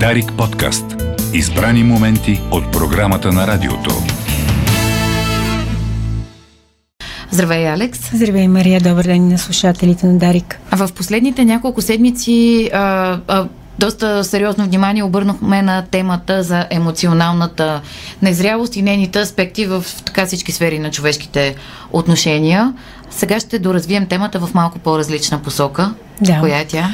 Дарик подкаст. Избрани моменти от програмата на радиото. Здравей, Алекс. Здравей, Мария. Добър ден на слушателите на Дарик. В последните няколко седмици а, а, доста сериозно внимание обърнахме на темата за емоционалната незрялост и нейните аспекти в така всички сфери на човешките отношения. Сега ще доразвием темата в малко по-различна посока. Да. Коя е тя?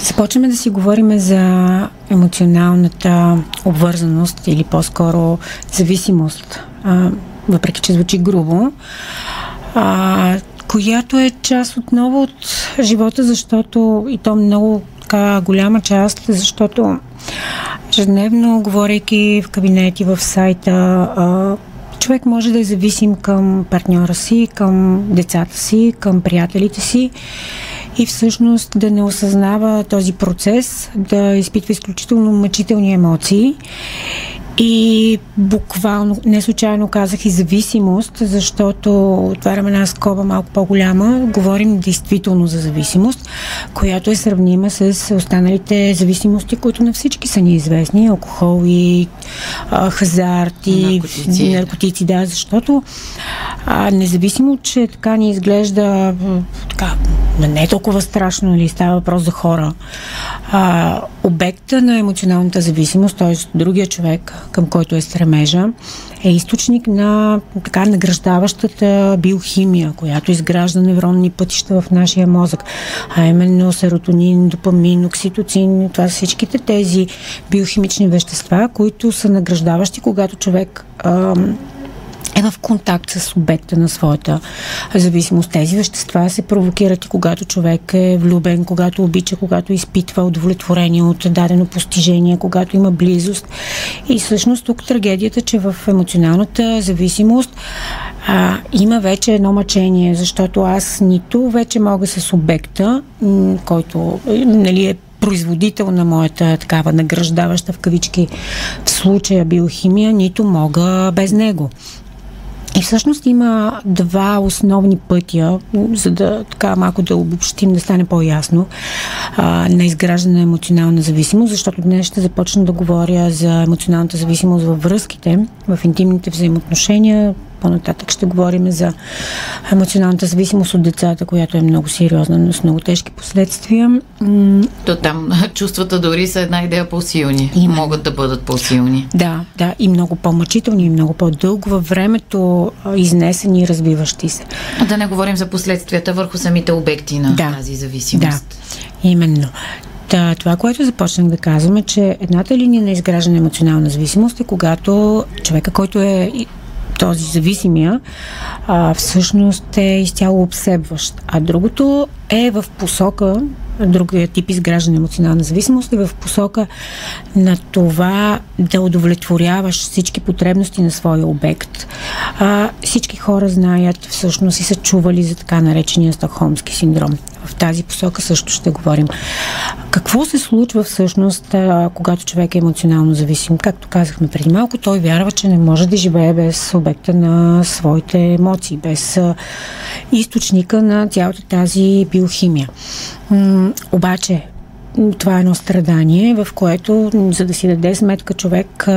Започваме да си говорим за емоционалната обвързаност или по-скоро зависимост, а, въпреки че звучи грубо, а, която е част отново от живота, защото и то много така голяма част, защото ежедневно, говорейки в кабинети, в сайта, а, човек може да е зависим към партньора си, към децата си, към приятелите си и всъщност да не осъзнава този процес, да изпитва изключително мъчителни емоции и буквално, не случайно казах и зависимост, защото отварям една скоба малко по-голяма, говорим действително за зависимост, която е сравнима с останалите зависимости, които на всички са ни известни, алкохол и а, хазарт и наркотици. наркотици, да, защото а, независимо, че така ни изглежда така, не е толкова страшно, или става въпрос за хора, а, обекта на емоционалната зависимост, т.е. другия човек, към който е стремежа, е източник на така награждаващата биохимия, която изгражда невронни пътища в нашия мозък, а именно серотонин, допамин, окситоцин, това са всичките тези биохимични вещества, които са награждаващи, когато човек ам, е в контакт с обекта на своята зависимост. Тези вещества се провокират и когато човек е влюбен, когато обича, когато изпитва удовлетворение от дадено постижение, когато има близост. И всъщност тук трагедията, че в емоционалната зависимост а, има вече едно мъчение, защото аз нито вече мога с обекта, който нали, е производител на моята такава награждаваща в кавички в случая биохимия, нито мога без него. И всъщност има два основни пътя, за да така малко да обобщим, да стане по-ясно, а, на изграждане на емоционална зависимост, защото днес ще започна да говоря за емоционалната зависимост във връзките, в интимните взаимоотношения, по-нататък ще говорим за емоционалната зависимост от децата, която е много сериозна, но с много тежки последствия. То там чувствата дори са една идея по-силни. Именно. Могат да бъдат по-силни. Да, да, и много по-мъчителни, и много по-дълго във времето а, изнесени и развиващи се. Да не говорим за последствията върху самите обекти на Да. тази зависимост. Да, именно. Та, това, което започнах да казвам е, че едната линия на изграждане на емоционална зависимост е когато човека, който е и- този зависимия, а, всъщност е изцяло обсебващ. А другото е в посока, другия тип изграждане на емоционална зависимост е в посока на това да удовлетворяваш всички потребности на своя обект. А, всички хора знаят всъщност и са чували за така наречения стокхолмски синдром. В тази посока също ще говорим. Какво се случва всъщност, когато човек е емоционално зависим? Както казахме преди малко, той вярва, че не може да живее без обекта на своите емоции, без източника на цялата тази биохимия. Обаче, това е едно страдание, в което, за да си даде сметка човек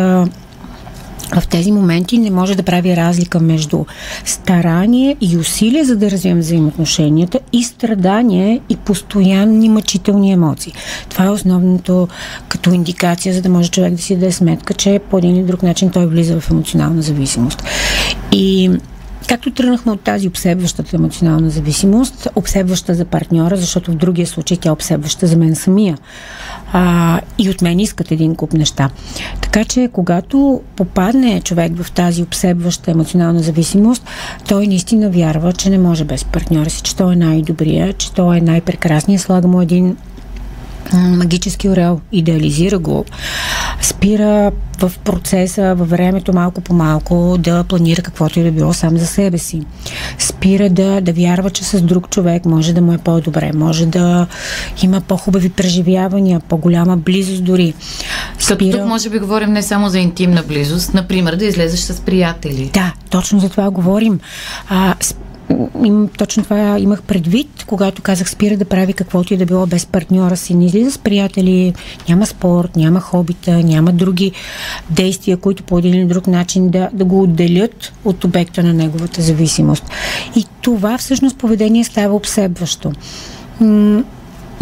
в тези моменти не може да прави разлика между старание и усилие за да развием взаимоотношенията и страдание и постоянни мъчителни емоции. Това е основното като индикация, за да може човек да си даде сметка, че по един или друг начин той влиза в емоционална зависимост. И Както тръгнахме от тази обсебващата емоционална зависимост, обсебваща за партньора, защото в другия случай тя е обсебваща за мен самия. А, и от мен искат един куп неща. Така че, когато попадне човек в тази обсебваща емоционална зависимост, той наистина вярва, че не може без партньора си, че той е най-добрия, че той е най-прекрасният, слага му един магически орел, идеализира го, спира в процеса, във времето малко по малко да планира каквото и да било сам за себе си. Спира да, да вярва, че с друг човек може да му е по-добре, може да има по-хубави преживявания, по-голяма близост дори. Като тук може би говорим не само за интимна близост, например да излезеш с приятели. Да, точно за това говорим. А, с- им, точно това имах предвид, когато казах спира да прави каквото и да било без партньора си. Не излиза с приятели, няма спорт, няма хобита, няма други действия, които по един или друг начин да, да го отделят от обекта на неговата зависимост. И това всъщност поведение става обсебващо.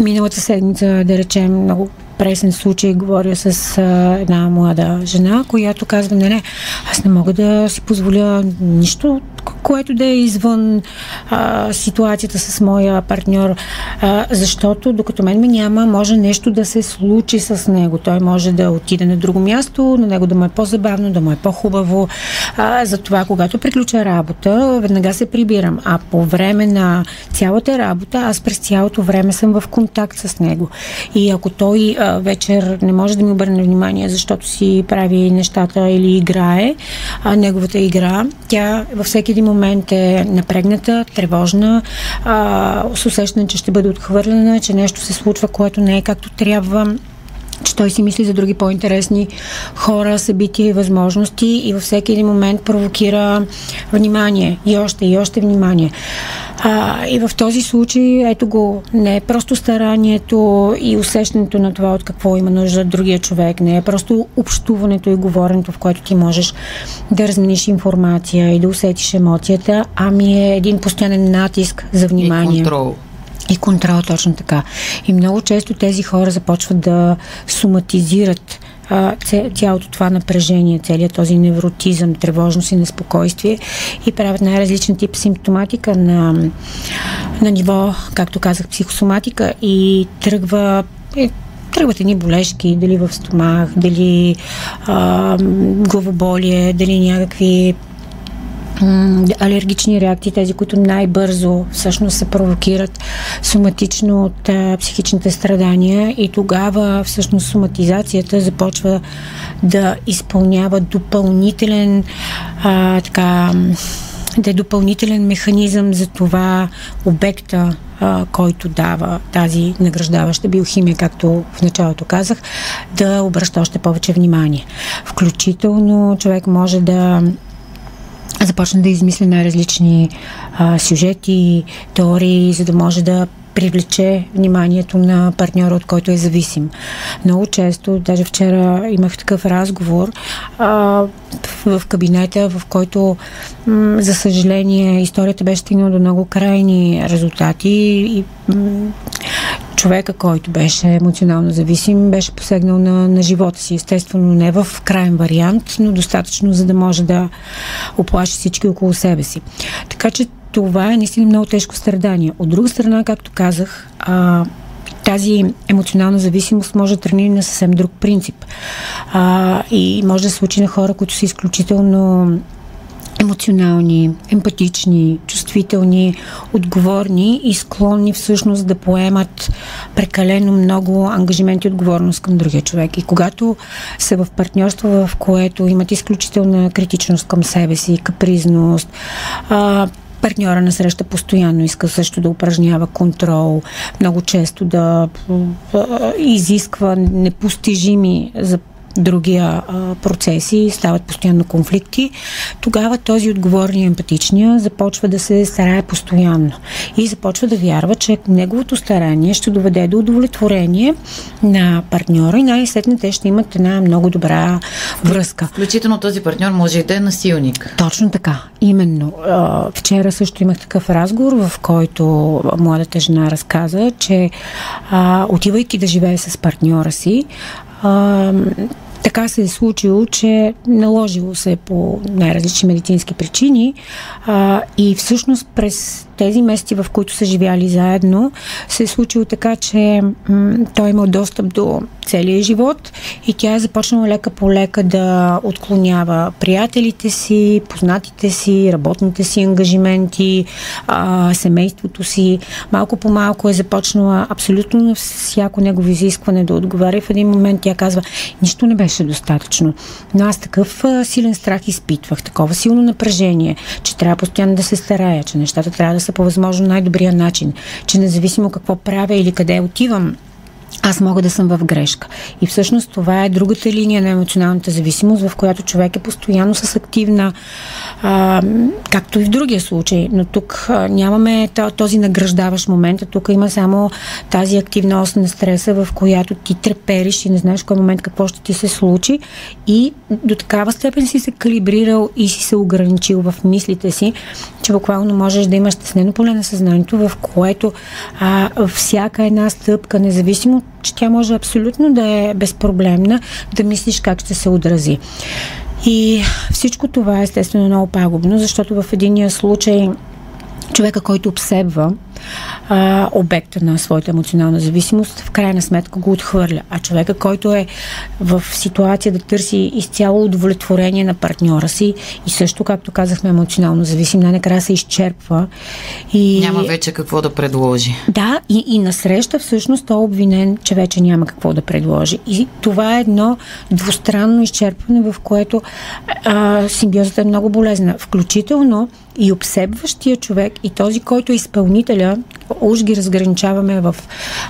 Миналата седмица, да речем, много пресен случай говоря с а, една млада жена, която казва, не, не, аз не мога да си позволя нищо което да е извън а, ситуацията с моя партньор, а, защото докато мен ме няма, може нещо да се случи с него. Той може да отиде на друго място, на него да му е по-забавно, да му е по-хубаво. А, затова, когато приключа работа, веднага се прибирам. А по време на цялата работа, аз през цялото време съм в контакт с него. И ако той а, вечер не може да ми обърне внимание, защото си прави нещата или играе, а неговата игра, тя във всеки един момент е напрегната, тревожна, а, с усещане, че ще бъде отхвърлена, че нещо се случва, което не е както трябва че той си мисли за други по-интересни хора, събития и възможности и във всеки един момент провокира внимание и още и още внимание. А, и в този случай, ето го, не е просто старанието и усещането на това от какво има нужда другия човек, не е просто общуването и говоренето, в което ти можеш да размениш информация и да усетиш емоцията, ами е един постоянен натиск за внимание. И контрол. И контрол, точно така. И много често тези хора започват да соматизират а, цялото това напрежение, целият този невротизъм, тревожност и неспокойствие и правят най-различен тип симптоматика на, на ниво, както казах, психосоматика и тръгва е, тръгват едни болешки, дали в стомах, дали а, главоболие, дали някакви алергични реакции, тези, които най-бързо всъщност се провокират соматично от а, психичните страдания и тогава всъщност соматизацията започва да изпълнява допълнителен а, така да е допълнителен механизъм за това обекта, а, който дава тази награждаваща биохимия, както в началото казах, да обръща още повече внимание. Включително човек може да започна да измисля най-различни а, сюжети, теории, за да може да привлече вниманието на партньора, от който е зависим. Много често, даже вчера имах такъв разговор а, в кабинета, в който, м- за съжаление, историята беше стигнала до много крайни резултати и м- човека, който беше емоционално зависим, беше посегнал на, на живота си. Естествено, не в крайен вариант, но достатъчно, за да може да оплаши всички около себе си. Така че това е наистина много тежко страдание. От друга страна, както казах, а, тази емоционална зависимост може да тренира на съвсем друг принцип. А, и може да се случи на хора, които са изключително емоционални, емпатични, чувствителни, отговорни и склонни всъщност да поемат прекалено много ангажименти и отговорност към другия човек. И когато са в партньорство, в което имат изключителна критичност към себе си, капризност, партньора на среща постоянно иска също да упражнява контрол, много често да изисква непостижими за другия а, процеси, стават постоянно конфликти, тогава този отговорния емпатичния започва да се старае постоянно и започва да вярва, че неговото старание ще доведе до удовлетворение на партньора и най-сетне те ще имат една много добра връзка. Включително този партньор може и да е насилник. Точно така. Именно. А, вчера също имах такъв разговор, в който младата жена разказа, че а, отивайки да живее с партньора си, така се е случило, че наложило се по най-различни медицински причини а, и всъщност през тези месеци, в които са живяли заедно, се е случило така, че м- той е имал достъп до целия живот и тя е започнала лека по лека да отклонява приятелите си, познатите си, работните си ангажименти, а, семейството си. Малко по малко е започнала абсолютно на всяко негово изискване да отговаря. В един момент тя казва, нищо не беше достатъчно. Но аз такъв а, силен страх изпитвах, такова силно напрежение, че трябва постоянно да се старая, че нещата трябва да са по възможно най-добрия начин, че независимо какво правя или къде отивам, аз мога да съм в грешка. И всъщност това е другата линия на емоционалната зависимост, в която човек е постоянно с активна, а, както и в другия случай. Но тук а, нямаме този награждаващ момент, а тук има само тази активност на стреса, в която ти трепериш и не знаеш в кой момент какво ще ти се случи. И до такава степен си се калибрирал и си се ограничил в мислите си, че буквално можеш да имаш стеснено поле на съзнанието, в което а, всяка една стъпка, независимо че тя може абсолютно да е безпроблемна, да мислиш как ще се отрази. И всичко това е естествено много пагубно, защото в единия случай човека, който обсебва а, обекта на своята емоционална зависимост, в крайна сметка го отхвърля. А човека, който е в ситуация да търси изцяло удовлетворение на партньора си и също, както казахме, емоционално зависим, най-накрая се изчерпва. И... Няма вече какво да предложи. Да, и, и насреща всъщност той е обвинен, че вече няма какво да предложи. И това е едно двустранно изчерпване, в което а, симбиозата е много болезна. Включително и обсебващия човек и този, който е изпълнителя, уж ги разграничаваме в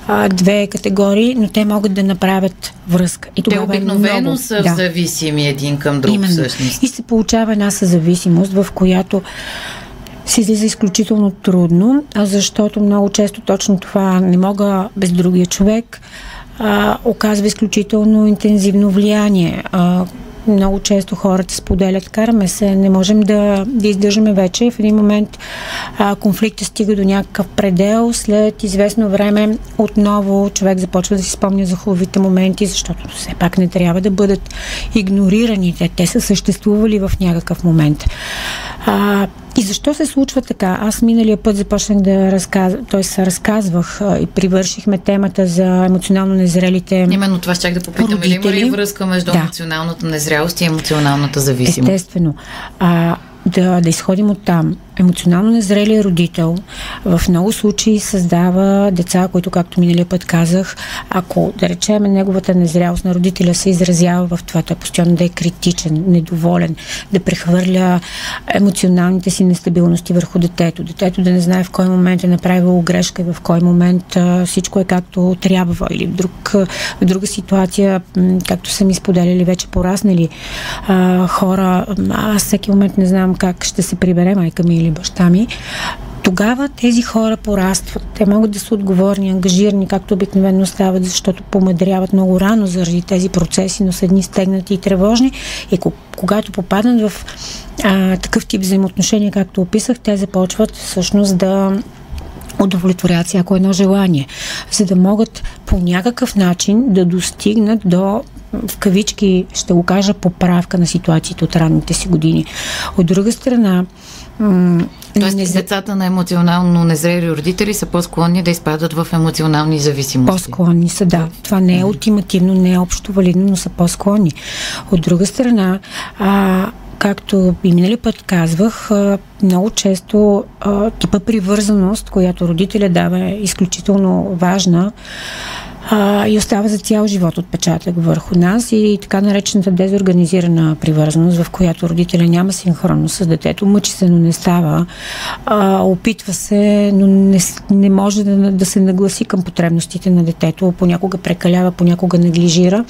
а, две категории, но те могат да направят връзка. И те е обикновено е много, са да. зависими един към друг Именно. всъщност. И се получава една съзависимост, в която се излиза изключително трудно, защото много често точно това не мога без другия човек, а, оказва изключително интензивно влияние. А, много често хората споделят, караме се, не можем да, да издържаме вече. В един момент а, конфликта стига до някакъв предел, след известно време отново човек започва да си спомня за хубавите моменти, защото все пак не трябва да бъдат игнорирани. Те, те са съществували в някакъв момент. А, и защо се случва така? Аз миналия път започнах да разказвам, т.е. разказвах и привършихме темата за емоционално незрелите Именно това ще да попитам. Родители. Има ли връзка между да. емоционалната незрялост и емоционалната зависимост? Естествено. А, да, да изходим от там. Емоционално незрелия родител в много случаи създава деца, които, както миналия път казах, ако, да речем, неговата незрялост на родителя се изразява в това, той постоянно да е критичен, недоволен, да прехвърля емоционалните си нестабилности върху детето. Детето да не знае в кой момент е направило грешка и в кой момент всичко е както трябва или в, друг, в друга ситуация, както са ми споделяли вече пораснали хора, аз всеки момент не знам как ще се прибере майка ми или баща ми, тогава тези хора порастват. Те могат да са отговорни, ангажирани, както обикновено стават, защото помадряват много рано заради тези процеси, но са едни стегнати и тревожни. И когато попаднат в а, такъв тип взаимоотношения, както описах, те започват всъщност да удовлетворяват всяко едно желание, за да могат по някакъв начин да достигнат до в кавички, ще го кажа, поправка на ситуацията от ранните си години. От друга страна, Тоест, не... децата на емоционално незрели родители са по-склонни да изпадат в емоционални зависимости. По-склонни са, да. Това не е ултимативно, не е общо валидно, но са по-склонни. От друга страна, а, както и минали път казвах, много често типа привързаност, която родителя дава е изключително важна а, и остава за цял живот отпечатък върху нас и така наречената дезорганизирана привързаност, в която родителя няма синхронно с детето, мъчи се, но не става, а, опитва се, но не, не може да, да се нагласи към потребностите на детето, понякога прекалява, понякога неглижира.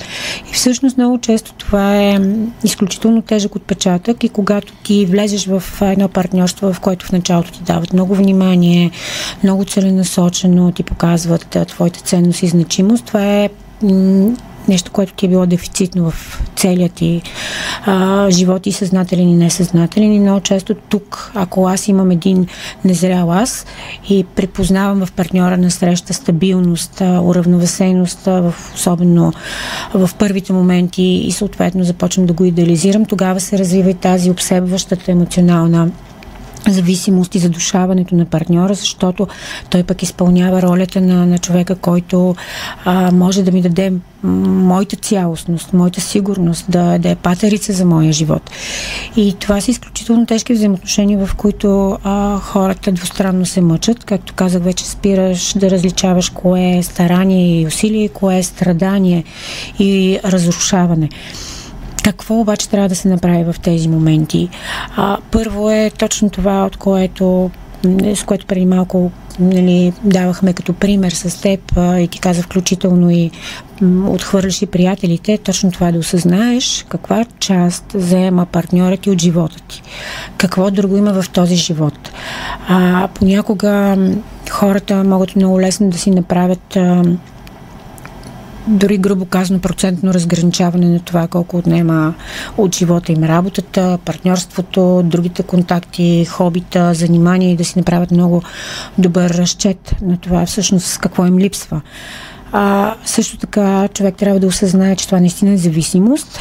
И всъщност много често това е изключително тежък отпечатък и когато ти влезеш в едно партньорство, в което в началото ти дават много внимание, много целенасочено, ти показват твоите ценности и значимост, зависимост. Това е нещо, което ти е било дефицитно в целия ти а, живот и съзнателен и несъзнателен. И много често тук, ако аз имам един незрял аз и припознавам в партньора на среща стабилност, уравновесеност, в, особено в първите моменти и съответно започвам да го идеализирам, тогава се развива и тази обсебващата емоционална зависимост и задушаването на партньора, защото той пък изпълнява ролята на, на човека, който а, може да ми даде моята цялостност, моята сигурност, да, да е патерица за моя живот. И това са изключително тежки взаимоотношения, в които а, хората двустранно се мъчат. Както казах, вече спираш да различаваш кое е старание и усилие, кое е страдание и разрушаване. Какво обаче трябва да се направи в тези моменти? А, първо е точно това, от което с което преди малко нали, давахме като пример с теб а, и ти каза включително и м, отхвърляш и приятелите, точно това да осъзнаеш каква част заема партньорът ти от живота ти. Какво друго има в този живот. А, понякога хората могат много лесно да си направят а, дори грубо казано процентно разграничаване на това колко отнема от живота им работата, партньорството, другите контакти, хобита, занимания и да си направят много добър разчет на това всъщност какво им липсва. А, също така човек трябва да осъзнае, че това наистина е зависимост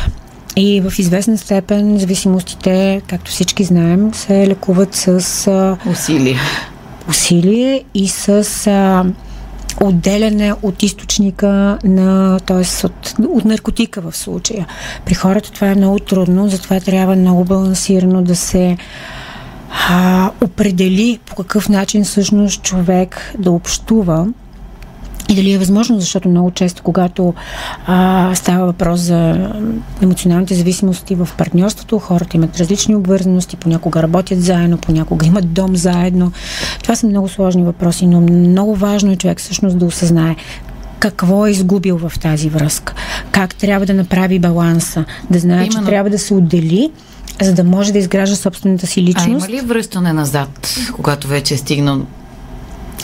и в известна степен зависимостите, както всички знаем, се лекуват с усилие. Усилие и с а, отделяне от източника на, т.е. От, от наркотика в случая. При хората това е много трудно, затова трябва много балансирано да се а, определи по какъв начин всъщност човек да общува и дали е възможно, защото много често, когато а, става въпрос за емоционалните зависимости в партньорството, хората имат различни обвързаности, понякога работят заедно, понякога имат дом заедно. Това са много сложни въпроси, но много важно е човек всъщност да осъзнае какво е изгубил в тази връзка, как трябва да направи баланса, да знае, Именно. че трябва да се отдели за да може да изгражда собствената си личност. А има ли връщане назад, когато вече е стигнал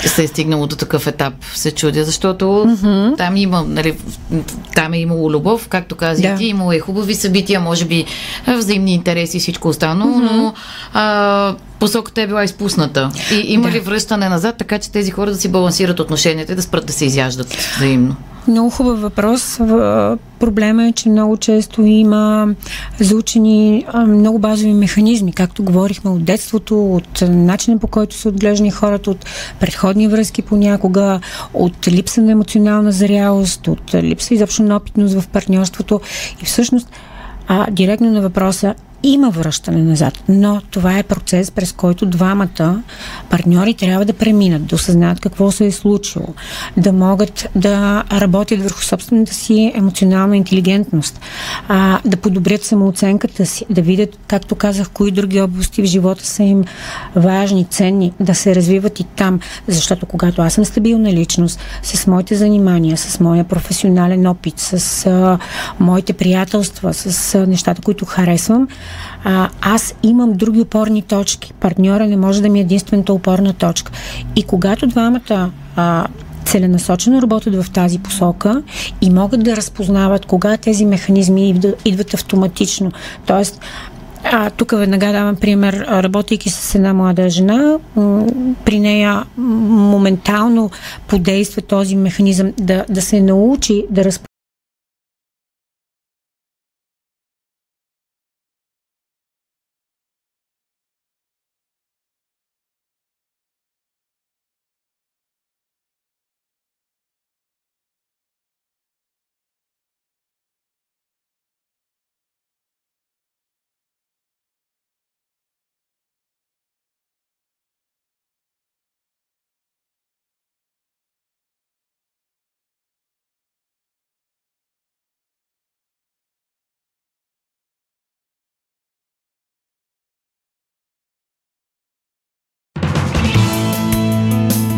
се е стигнало до такъв етап, се чудя, защото mm-hmm. там има, нали, там е имало любов, както каза да. ти, имало е хубави събития, може би взаимни интереси и всичко останало, mm-hmm. но а, посоката е била изпусната. И има да. ли връщане назад, така че тези хора да си балансират отношенията и да спрат да се изяждат взаимно? Много хубав въпрос. Проблема е, че много често има заучени много базови механизми, както говорихме от детството, от начина по който са отглеждани хората, от предходни връзки понякога, от липса на емоционална зрялост, от липса изобщо на опитност в партньорството. И всъщност а, директно на въпроса има връщане назад, но това е процес, през който двамата партньори трябва да преминат, да осъзнаят какво се е случило, да могат да работят върху собствената си емоционална интелигентност, а, да подобрят самооценката си, да видят, както казах, кои други области в живота са им важни, ценни, да се развиват и там, защото когато аз съм стабилна личност, с моите занимания, с моя професионален опит, с а, моите приятелства, с а, нещата, които харесвам, а, аз имам други опорни точки. Партньора не може да ми е единствената опорна точка. И когато двамата а, целенасочено работят в тази посока и могат да разпознават кога тези механизми идват автоматично. Тоест, а, тук веднага давам пример, работейки с една млада жена, при нея моментално подейства този механизъм да, да се научи да разпознава